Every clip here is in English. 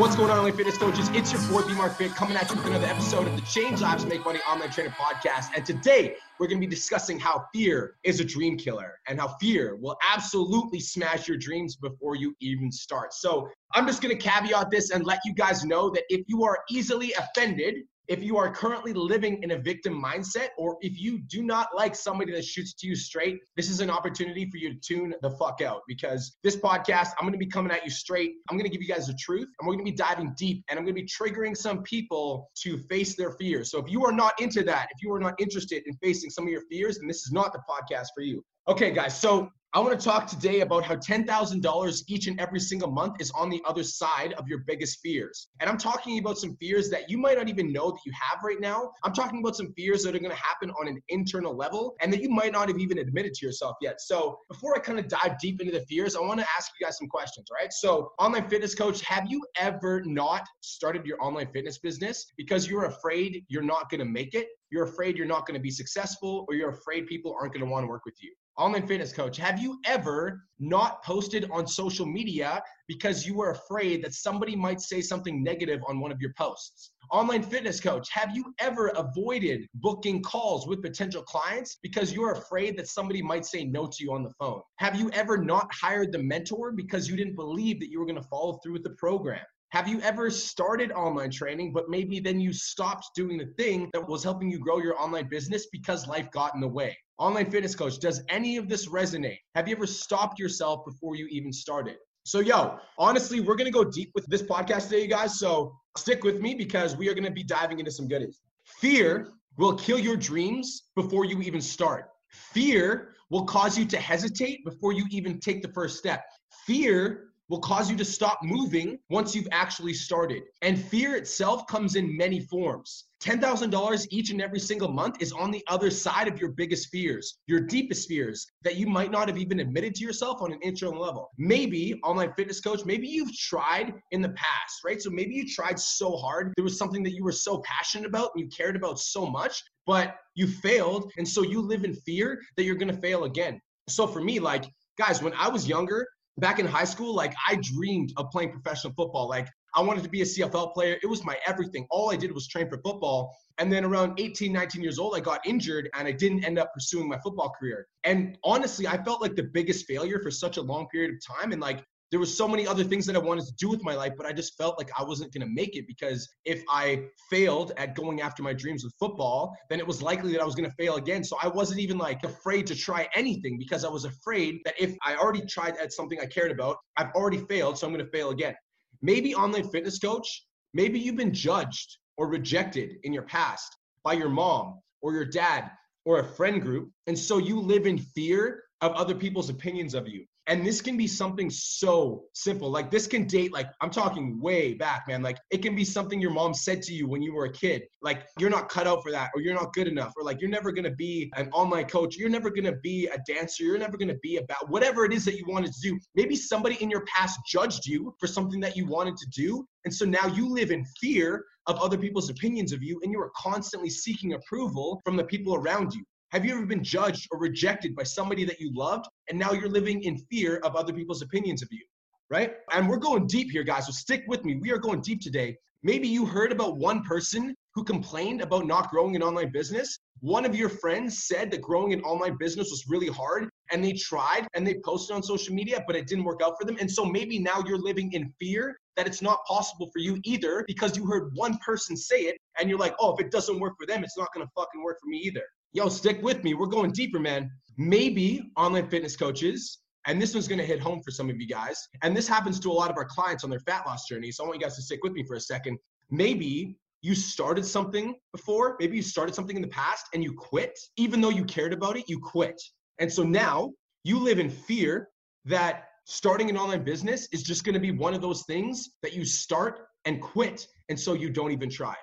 What's going on, online fitness coaches? It's your boy, B Mark Fit, coming at you with another episode of the Change Lives Make Money Online Trainer Podcast. And today, we're going to be discussing how fear is a dream killer and how fear will absolutely smash your dreams before you even start. So, I'm just going to caveat this and let you guys know that if you are easily offended if you are currently living in a victim mindset, or if you do not like somebody that shoots to you straight, this is an opportunity for you to tune the fuck out because this podcast, I'm gonna be coming at you straight. I'm gonna give you guys the truth, and we're gonna be diving deep, and I'm gonna be triggering some people to face their fears. So if you are not into that, if you are not interested in facing some of your fears, then this is not the podcast for you. Okay, guys, so I want to talk today about how $10,000 each and every single month is on the other side of your biggest fears. And I'm talking about some fears that you might not even know that you have right now. I'm talking about some fears that are going to happen on an internal level and that you might not have even admitted to yourself yet. So, before I kind of dive deep into the fears, I want to ask you guys some questions, right? So, online fitness coach, have you ever not started your online fitness business because you're afraid you're not going to make it? You're afraid you're not going to be successful, or you're afraid people aren't going to want to work with you online fitness coach, have you ever not posted on social media because you were afraid that somebody might say something negative on one of your posts? Online fitness coach, have you ever avoided booking calls with potential clients because you're afraid that somebody might say no to you on the phone? Have you ever not hired the mentor because you didn't believe that you were going to follow through with the program? Have you ever started online training, but maybe then you stopped doing the thing that was helping you grow your online business because life got in the way? Online fitness coach, does any of this resonate? Have you ever stopped yourself before you even started? So, yo, honestly, we're gonna go deep with this podcast today, you guys. So, stick with me because we are gonna be diving into some goodies. Fear will kill your dreams before you even start. Fear will cause you to hesitate before you even take the first step. Fear will cause you to stop moving once you've actually started. And fear itself comes in many forms. $10,000 each and every single month is on the other side of your biggest fears, your deepest fears that you might not have even admitted to yourself on an internal level. Maybe, online fitness coach, maybe you've tried in the past, right? So maybe you tried so hard. There was something that you were so passionate about and you cared about so much, but you failed. And so you live in fear that you're going to fail again. So for me, like, guys, when I was younger, back in high school, like I dreamed of playing professional football. Like I wanted to be a CFL player. It was my everything. All I did was train for football. And then around 18, 19 years old, I got injured and I didn't end up pursuing my football career. And honestly, I felt like the biggest failure for such a long period of time. And like there was so many other things that I wanted to do with my life, but I just felt like I wasn't going to make it because if I failed at going after my dreams with football, then it was likely that I was going to fail again. So I wasn't even like afraid to try anything because I was afraid that if I already tried at something I cared about, I've already failed, so I'm going to fail again. Maybe online fitness coach, maybe you've been judged or rejected in your past by your mom or your dad or a friend group. And so you live in fear of other people's opinions of you. And this can be something so simple. Like this can date, like I'm talking way back, man. Like it can be something your mom said to you when you were a kid. Like you're not cut out for that, or you're not good enough, or like you're never gonna be an online coach. You're never gonna be a dancer. You're never gonna be about whatever it is that you wanted to do. Maybe somebody in your past judged you for something that you wanted to do. And so now you live in fear of other people's opinions of you, and you are constantly seeking approval from the people around you. Have you ever been judged or rejected by somebody that you loved and now you're living in fear of other people's opinions of you? Right? And we're going deep here, guys. So stick with me. We are going deep today. Maybe you heard about one person who complained about not growing an online business. One of your friends said that growing an online business was really hard and they tried and they posted on social media, but it didn't work out for them. And so maybe now you're living in fear that it's not possible for you either because you heard one person say it and you're like, oh, if it doesn't work for them, it's not going to fucking work for me either yo, stick with me. We're going deeper, man. Maybe online fitness coaches, and this one's going to hit home for some of you guys. And this happens to a lot of our clients on their fat loss journey. So I want you guys to stick with me for a second. Maybe you started something before, maybe you started something in the past and you quit, even though you cared about it, you quit. And so now you live in fear that starting an online business is just going to be one of those things that you start and quit. And so you don't even try.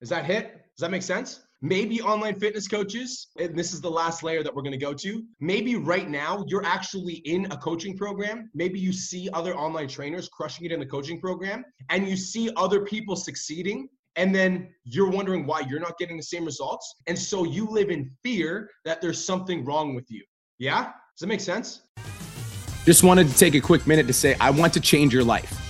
Does that hit? Does that make sense? Maybe online fitness coaches, and this is the last layer that we're going to go to. Maybe right now you're actually in a coaching program. Maybe you see other online trainers crushing it in the coaching program and you see other people succeeding. And then you're wondering why you're not getting the same results. And so you live in fear that there's something wrong with you. Yeah? Does that make sense? Just wanted to take a quick minute to say, I want to change your life.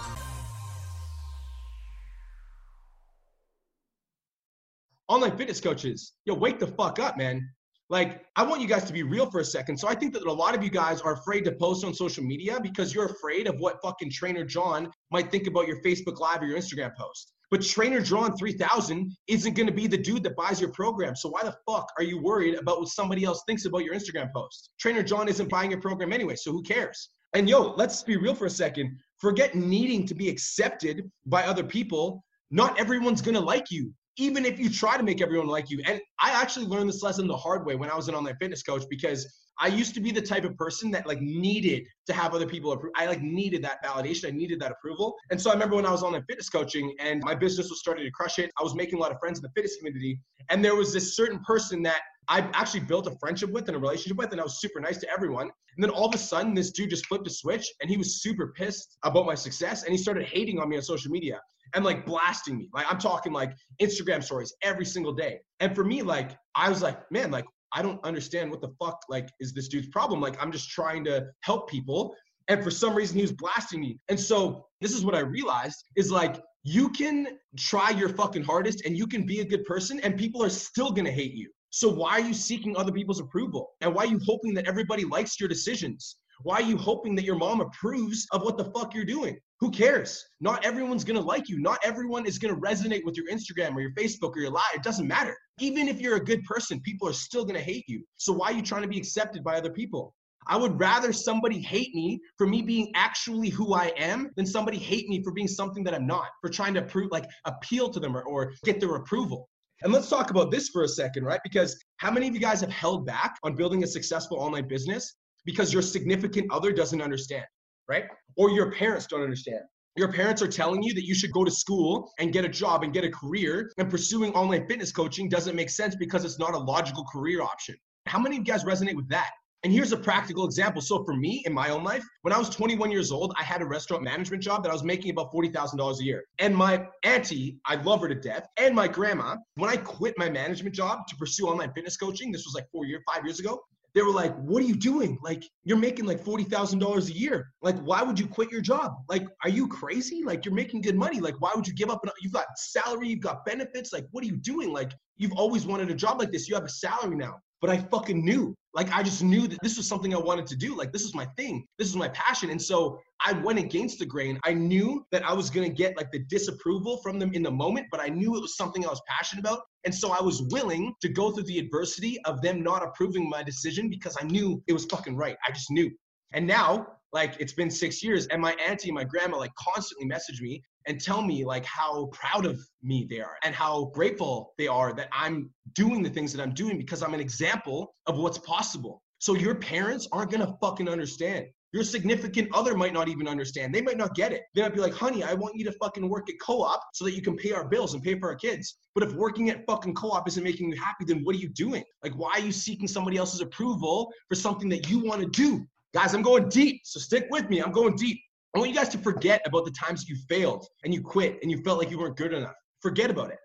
Online fitness coaches, yo, wake the fuck up, man. Like, I want you guys to be real for a second. So I think that a lot of you guys are afraid to post on social media because you're afraid of what fucking Trainer John might think about your Facebook Live or your Instagram post. But Trainer John 3000 isn't going to be the dude that buys your program. So why the fuck are you worried about what somebody else thinks about your Instagram post? Trainer John isn't buying your program anyway, so who cares? And yo, let's be real for a second. Forget needing to be accepted by other people. Not everyone's going to like you even if you try to make everyone like you. And I actually learned this lesson the hard way when I was an online fitness coach because I used to be the type of person that like needed to have other people approve. I like needed that validation. I needed that approval. And so I remember when I was online fitness coaching and my business was starting to crush it. I was making a lot of friends in the fitness community. And there was this certain person that I actually built a friendship with and a relationship with, and I was super nice to everyone. And then all of a sudden, this dude just flipped a switch and he was super pissed about my success and he started hating on me on social media and like blasting me. Like I'm talking like Instagram stories every single day. And for me, like I was like, man, like I don't understand what the fuck like is this dude's problem. Like I'm just trying to help people. And for some reason he was blasting me. And so this is what I realized is like you can try your fucking hardest and you can be a good person and people are still gonna hate you. So why are you seeking other people's approval? And why are you hoping that everybody likes your decisions? Why are you hoping that your mom approves of what the fuck you're doing? Who cares? Not everyone's gonna like you. Not everyone is gonna resonate with your Instagram or your Facebook or your live. It doesn't matter. Even if you're a good person, people are still gonna hate you. So why are you trying to be accepted by other people? I would rather somebody hate me for me being actually who I am than somebody hate me for being something that I'm not, for trying to prove, like appeal to them or, or get their approval. And let's talk about this for a second, right? Because how many of you guys have held back on building a successful online business because your significant other doesn't understand, right? Or your parents don't understand. Your parents are telling you that you should go to school and get a job and get a career, and pursuing online fitness coaching doesn't make sense because it's not a logical career option. How many of you guys resonate with that? And here's a practical example. So for me in my own life, when I was 21 years old, I had a restaurant management job that I was making about $40,000 a year. And my auntie, I love her to death, and my grandma, when I quit my management job to pursue online fitness coaching, this was like four years, five years ago, they were like, "What are you doing? Like, you're making like forty thousand dollars a year. Like, why would you quit your job? Like, are you crazy? Like, you're making good money. Like, why would you give up? You've got salary, you've got benefits. Like, what are you doing? Like, you've always wanted a job like this. You have a salary now." But I fucking knew. Like, I just knew that this was something I wanted to do. Like, this is my thing. This is my passion. And so I went against the grain. I knew that I was going to get like the disapproval from them in the moment, but I knew it was something I was passionate about. And so I was willing to go through the adversity of them not approving my decision because I knew it was fucking right. I just knew. And now, like, it's been six years, and my auntie and my grandma, like, constantly message me and tell me, like, how proud of me they are and how grateful they are that I'm doing the things that I'm doing because I'm an example of what's possible. So your parents aren't gonna fucking understand. Your significant other might not even understand. They might not get it. They might be like, honey, I want you to fucking work at co op so that you can pay our bills and pay for our kids. But if working at fucking co op isn't making you happy, then what are you doing? Like, why are you seeking somebody else's approval for something that you want to do? Guys, I'm going deep. So stick with me. I'm going deep. I want you guys to forget about the times you failed and you quit and you felt like you weren't good enough. Forget about it.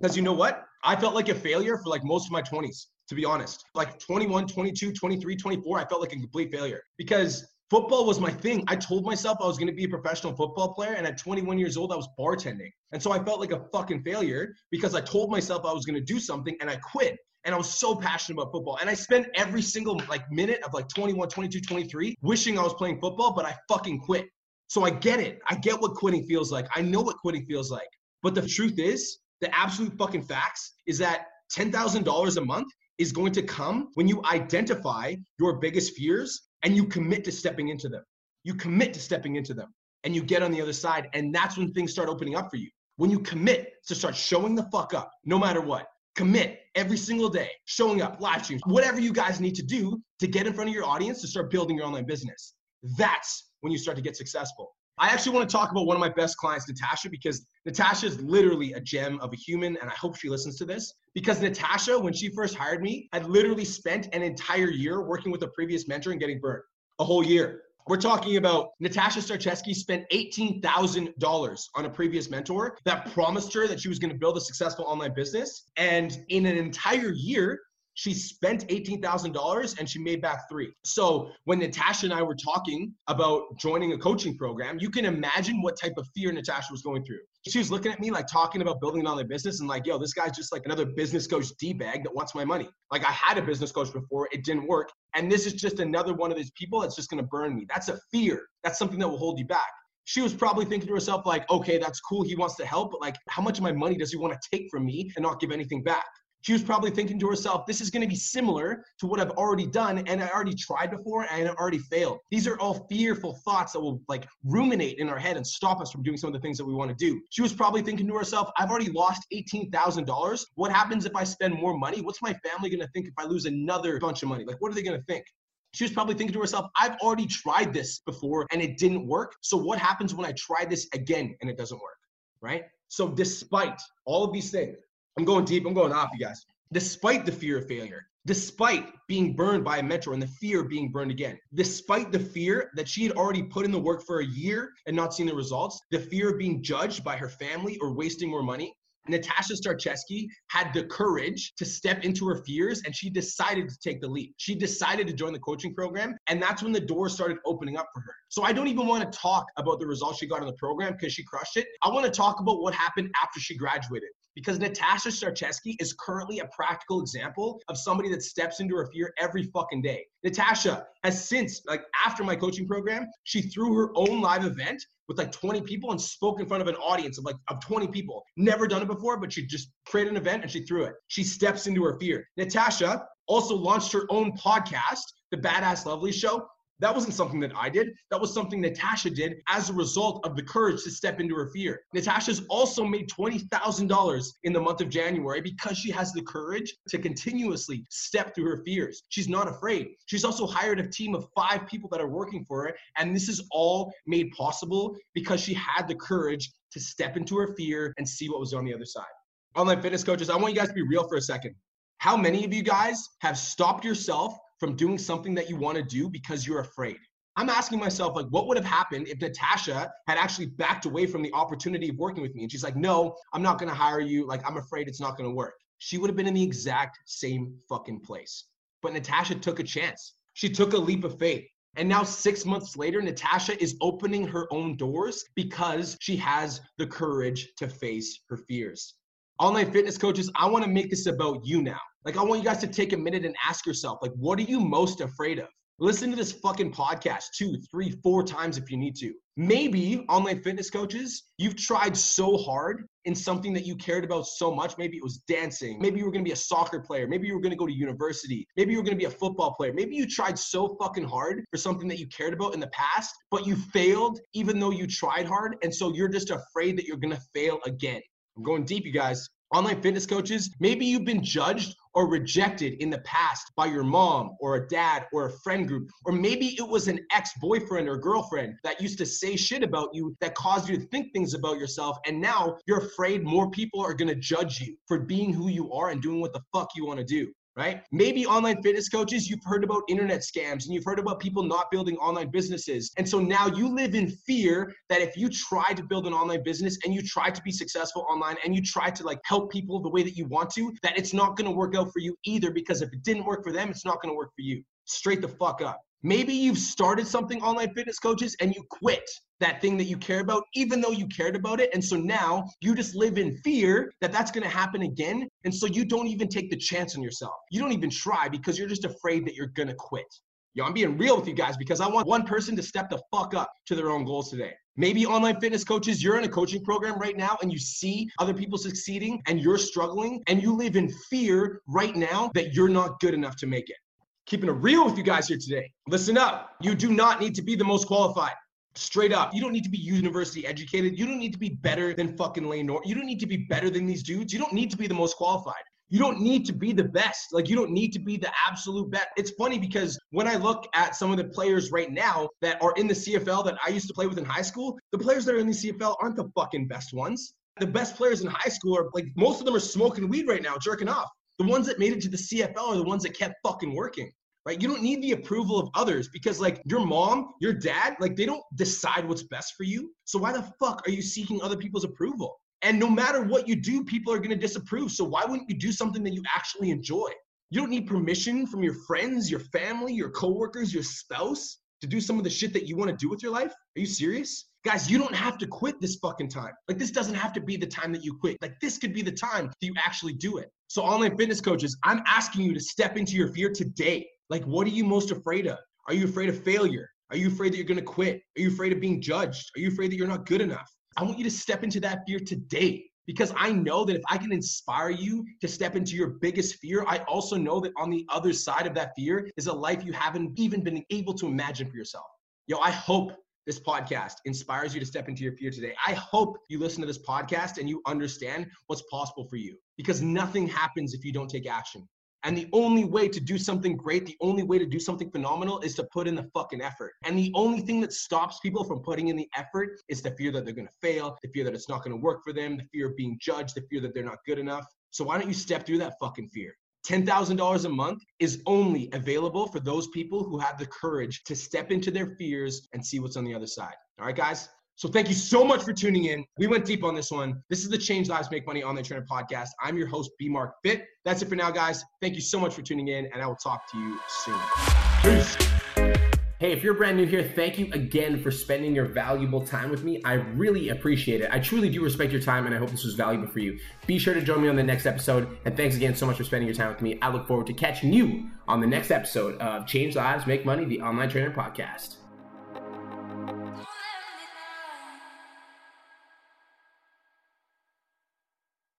Because you know what? I felt like a failure for like most of my 20s, to be honest. Like 21, 22, 23, 24, I felt like a complete failure because football was my thing. I told myself I was going to be a professional football player, and at 21 years old, I was bartending. And so I felt like a fucking failure because I told myself I was going to do something and I quit. and I was so passionate about football. And I spent every single like minute of like 21, 22, 23 wishing I was playing football, but I fucking quit. So I get it. I get what quitting feels like. I know what quitting feels like. But the truth is, the absolute fucking facts is that $10,000 a month is going to come when you identify your biggest fears and you commit to stepping into them. You commit to stepping into them and you get on the other side. And that's when things start opening up for you. When you commit to start showing the fuck up, no matter what, commit every single day, showing up, live streams, whatever you guys need to do to get in front of your audience to start building your online business. That's when you start to get successful. I actually want to talk about one of my best clients, Natasha, because Natasha is literally a gem of a human, and I hope she listens to this. Because Natasha, when she first hired me, had literally spent an entire year working with a previous mentor and getting burned. A whole year. We're talking about Natasha Starcheski spent $18,000 on a previous mentor that promised her that she was going to build a successful online business. And in an entire year, she spent $18,000 and she made back three. So when Natasha and I were talking about joining a coaching program, you can imagine what type of fear Natasha was going through. She was looking at me like talking about building an online business and like, yo, this guy's just like another business coach D-bag that wants my money. Like I had a business coach before, it didn't work. And this is just another one of these people that's just gonna burn me. That's a fear. That's something that will hold you back she was probably thinking to herself like okay that's cool he wants to help but like how much of my money does he want to take from me and not give anything back she was probably thinking to herself, this is going to be similar to what I've already done and I already tried before and I already failed. These are all fearful thoughts that will like ruminate in our head and stop us from doing some of the things that we want to do. She was probably thinking to herself, I've already lost $18,000. What happens if I spend more money? What's my family going to think if I lose another bunch of money? Like, what are they going to think? She was probably thinking to herself, I've already tried this before and it didn't work. So what happens when I try this again and it doesn't work? Right? So despite all of these things, I'm going deep. I'm going off, you guys. Despite the fear of failure, despite being burned by a mentor and the fear of being burned again, despite the fear that she had already put in the work for a year and not seen the results, the fear of being judged by her family or wasting more money, Natasha Starcheski had the courage to step into her fears and she decided to take the leap. She decided to join the coaching program, and that's when the doors started opening up for her. So I don't even want to talk about the results she got in the program because she crushed it. I want to talk about what happened after she graduated because Natasha Starcheski is currently a practical example of somebody that steps into her fear every fucking day. Natasha has since, like after my coaching program, she threw her own live event with like 20 people and spoke in front of an audience of like of 20 people. Never done it before, but she just created an event and she threw it. She steps into her fear. Natasha also launched her own podcast, The Badass Lovely Show, that wasn't something that I did. That was something Natasha did as a result of the courage to step into her fear. Natasha's also made $20,000 in the month of January because she has the courage to continuously step through her fears. She's not afraid. She's also hired a team of five people that are working for her. And this is all made possible because she had the courage to step into her fear and see what was on the other side. Online fitness coaches, I want you guys to be real for a second. How many of you guys have stopped yourself from doing something that you want to do because you're afraid. I'm asking myself, like, what would have happened if Natasha had actually backed away from the opportunity of working with me? And she's like, no, I'm not going to hire you. Like, I'm afraid it's not going to work. She would have been in the exact same fucking place. But Natasha took a chance. She took a leap of faith. And now, six months later, Natasha is opening her own doors because she has the courage to face her fears. Online fitness coaches, I want to make this about you now. Like, I want you guys to take a minute and ask yourself, like, what are you most afraid of? Listen to this fucking podcast two, three, four times if you need to. Maybe online fitness coaches, you've tried so hard in something that you cared about so much. Maybe it was dancing. Maybe you were gonna be a soccer player. Maybe you were gonna go to university. Maybe you were gonna be a football player. Maybe you tried so fucking hard for something that you cared about in the past, but you failed even though you tried hard. And so you're just afraid that you're gonna fail again. I'm going deep, you guys online fitness coaches, maybe you've been judged or rejected in the past by your mom or a dad or a friend group, or maybe it was an ex boyfriend or girlfriend that used to say shit about you that caused you to think things about yourself. And now you're afraid more people are gonna judge you for being who you are and doing what the fuck you wanna do right? Maybe online fitness coaches, you've heard about internet scams and you've heard about people not building online businesses. And so now you live in fear that if you try to build an online business and you try to be successful online and you try to like help people the way that you want to, that it's not going to work out for you either because if it didn't work for them, it's not going to work for you. Straight the fuck up. Maybe you've started something online fitness coaches and you quit that thing that you care about, even though you cared about it. And so now you just live in fear that that's going to happen again. And so you don't even take the chance on yourself. You don't even try because you're just afraid that you're going to quit. Yo, I'm being real with you guys because I want one person to step the fuck up to their own goals today. Maybe online fitness coaches, you're in a coaching program right now and you see other people succeeding and you're struggling and you live in fear right now that you're not good enough to make it. Keeping it real with you guys here today. Listen up. You do not need to be the most qualified. Straight up. You don't need to be university educated. You don't need to be better than fucking Layne Norton. You don't need to be better than these dudes. You don't need to be the most qualified you don't need to be the best. Like you don't need to be the absolute best. It's funny because when I look at some of the players right now that are in the CFL that I used to play with in high school, the players that are in the CFL aren't the fucking best ones. The best players in high school are like most of them are smoking weed right now, jerking off. The ones that made it to the CFL are the ones that kept fucking working. Right? You don't need the approval of others because like your mom, your dad, like they don't decide what's best for you. So why the fuck are you seeking other people's approval? And no matter what you do, people are going to disapprove. So why wouldn't you do something that you actually enjoy? You don't need permission from your friends, your family, your coworkers, your spouse to do some of the shit that you want to do with your life. Are you serious? Guys, you don't have to quit this fucking time. Like, this doesn't have to be the time that you quit. Like, this could be the time that you actually do it. So, online fitness coaches, I'm asking you to step into your fear today. Like, what are you most afraid of? Are you afraid of failure? Are you afraid that you're going to quit? Are you afraid of being judged? Are you afraid that you're not good enough? I want you to step into that fear today because I know that if I can inspire you to step into your biggest fear, I also know that on the other side of that fear is a life you haven't even been able to imagine for yourself. Yo, I hope this podcast inspires you to step into your fear today. I hope you listen to this podcast and you understand what's possible for you because nothing happens if you don't take action. And the only way to do something great, the only way to do something phenomenal is to put in the fucking effort. And the only thing that stops people from putting in the effort is the fear that they're gonna fail, the fear that it's not gonna work for them, the fear of being judged, the fear that they're not good enough. So why don't you step through that fucking fear? $10,000 a month is only available for those people who have the courage to step into their fears and see what's on the other side. All right, guys? So thank you so much for tuning in. We went deep on this one. This is the Change Lives Make Money Online Trainer podcast. I'm your host, B Mark Fit. That's it for now, guys. Thank you so much for tuning in, and I will talk to you soon. Peace. Hey, if you're brand new here, thank you again for spending your valuable time with me. I really appreciate it. I truly do respect your time, and I hope this was valuable for you. Be sure to join me on the next episode. And thanks again so much for spending your time with me. I look forward to catching you on the next episode of Change Lives Make Money, the Online Trainer Podcast.